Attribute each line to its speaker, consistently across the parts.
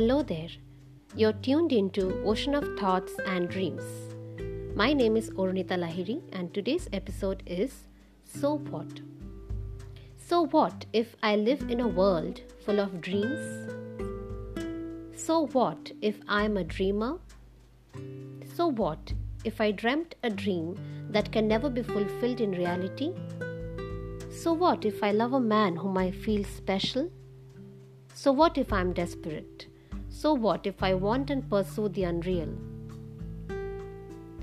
Speaker 1: Hello there. You're tuned into Ocean of Thoughts and Dreams. My name is Ornita Lahiri, and today's episode is So What? So, what if I live in a world full of dreams? So, what if I'm a dreamer? So, what if I dreamt a dream that can never be fulfilled in reality? So, what if I love a man whom I feel special? So, what if I'm desperate? So, what if I want and pursue the unreal?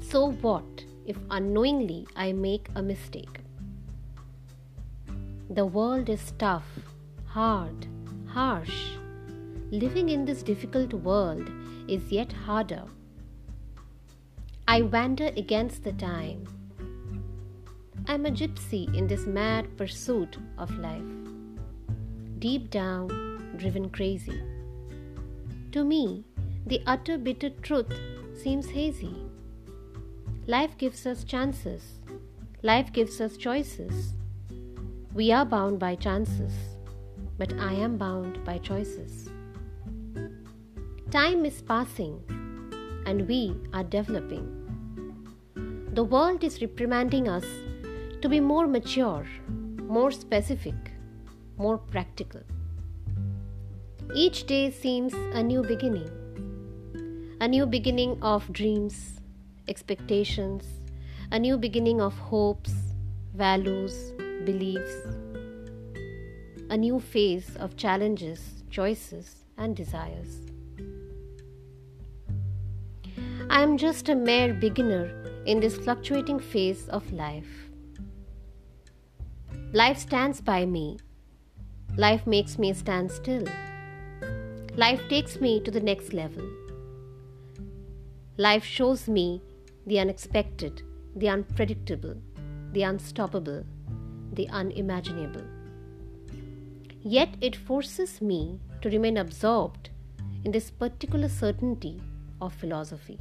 Speaker 1: So, what if unknowingly I make a mistake? The world is tough, hard, harsh. Living in this difficult world is yet harder. I wander against the time. I'm a gypsy in this mad pursuit of life. Deep down, driven crazy. To me, the utter bitter truth seems hazy. Life gives us chances, life gives us choices. We are bound by chances, but I am bound by choices. Time is passing, and we are developing. The world is reprimanding us to be more mature, more specific, more practical. Each day seems a new beginning, a new beginning of dreams, expectations, a new beginning of hopes, values, beliefs, a new phase of challenges, choices, and desires. I am just a mere beginner in this fluctuating phase of life. Life stands by me. Life makes me stand still. Life takes me to the next level. Life shows me the unexpected, the unpredictable, the unstoppable, the unimaginable. Yet it forces me to remain absorbed in this particular certainty of philosophy.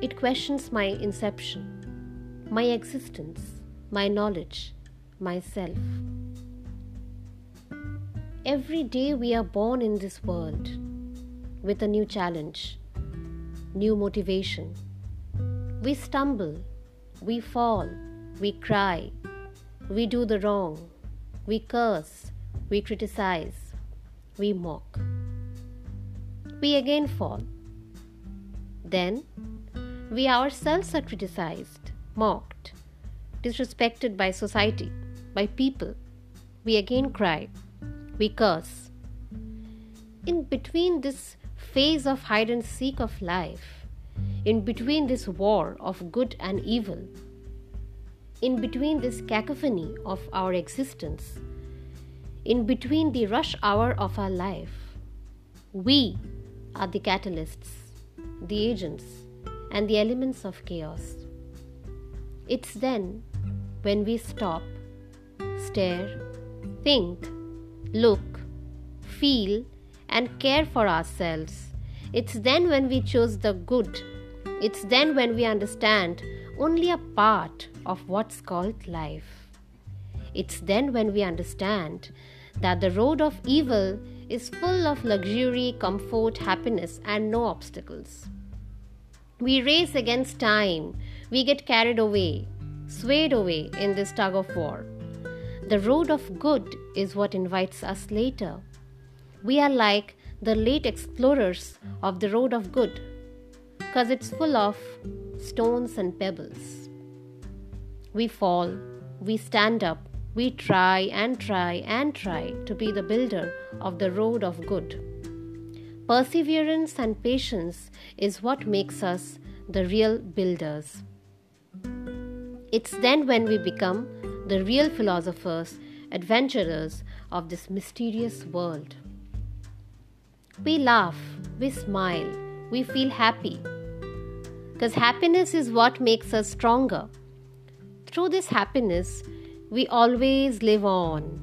Speaker 1: It questions my inception, my existence, my knowledge, myself. Every day we are born in this world with a new challenge, new motivation. We stumble, we fall, we cry, we do the wrong, we curse, we criticize, we mock. We again fall. Then we ourselves are criticized, mocked, disrespected by society, by people. We again cry we curse. In between this phase of hide and seek of life, in between this war of good and evil, in between this cacophony of our existence, in between the rush hour of our life, we are the catalysts, the agents, and the elements of chaos. It's then when we stop, stare, think, look, feel, and care for ourselves. It's then when we choose the good. It's then when we understand only a part of what's called life. It's then when we understand that the road of evil is full of luxury, comfort, happiness, and no obstacles. We race against time, we get carried away, swayed away in this tug of war. The road of good is what invites us later. We are like the late explorers of the road of good because it's full of stones and pebbles. We fall, we stand up, we try and try and try to be the builder of the road of good. Perseverance and patience is what makes us the real builders. It's then when we become the real philosophers, adventurers of this mysterious world. We laugh, we smile, we feel happy. Because happiness is what makes us stronger. Through this happiness, we always live on.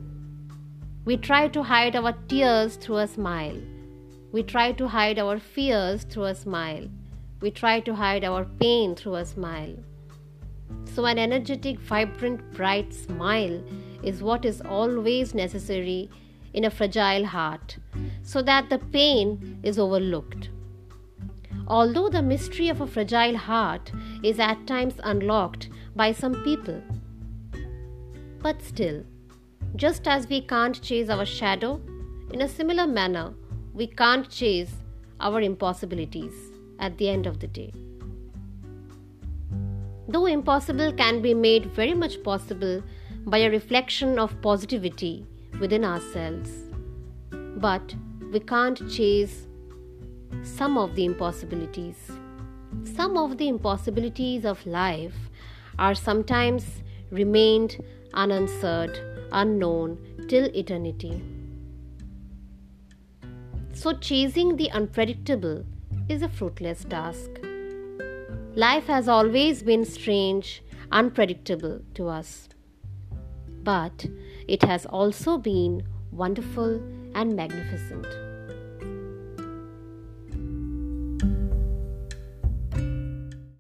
Speaker 1: We try to hide our tears through a smile. We try to hide our fears through a smile. We try to hide our pain through a smile. So, an energetic, vibrant, bright smile is what is always necessary in a fragile heart so that the pain is overlooked. Although the mystery of a fragile heart is at times unlocked by some people. But still, just as we can't chase our shadow, in a similar manner, we can't chase our impossibilities at the end of the day. Though impossible can be made very much possible by a reflection of positivity within ourselves, but we can't chase some of the impossibilities. Some of the impossibilities of life are sometimes remained unanswered, unknown till eternity. So, chasing the unpredictable is a fruitless task. Life has always been strange, unpredictable to us. But it has also been wonderful and magnificent.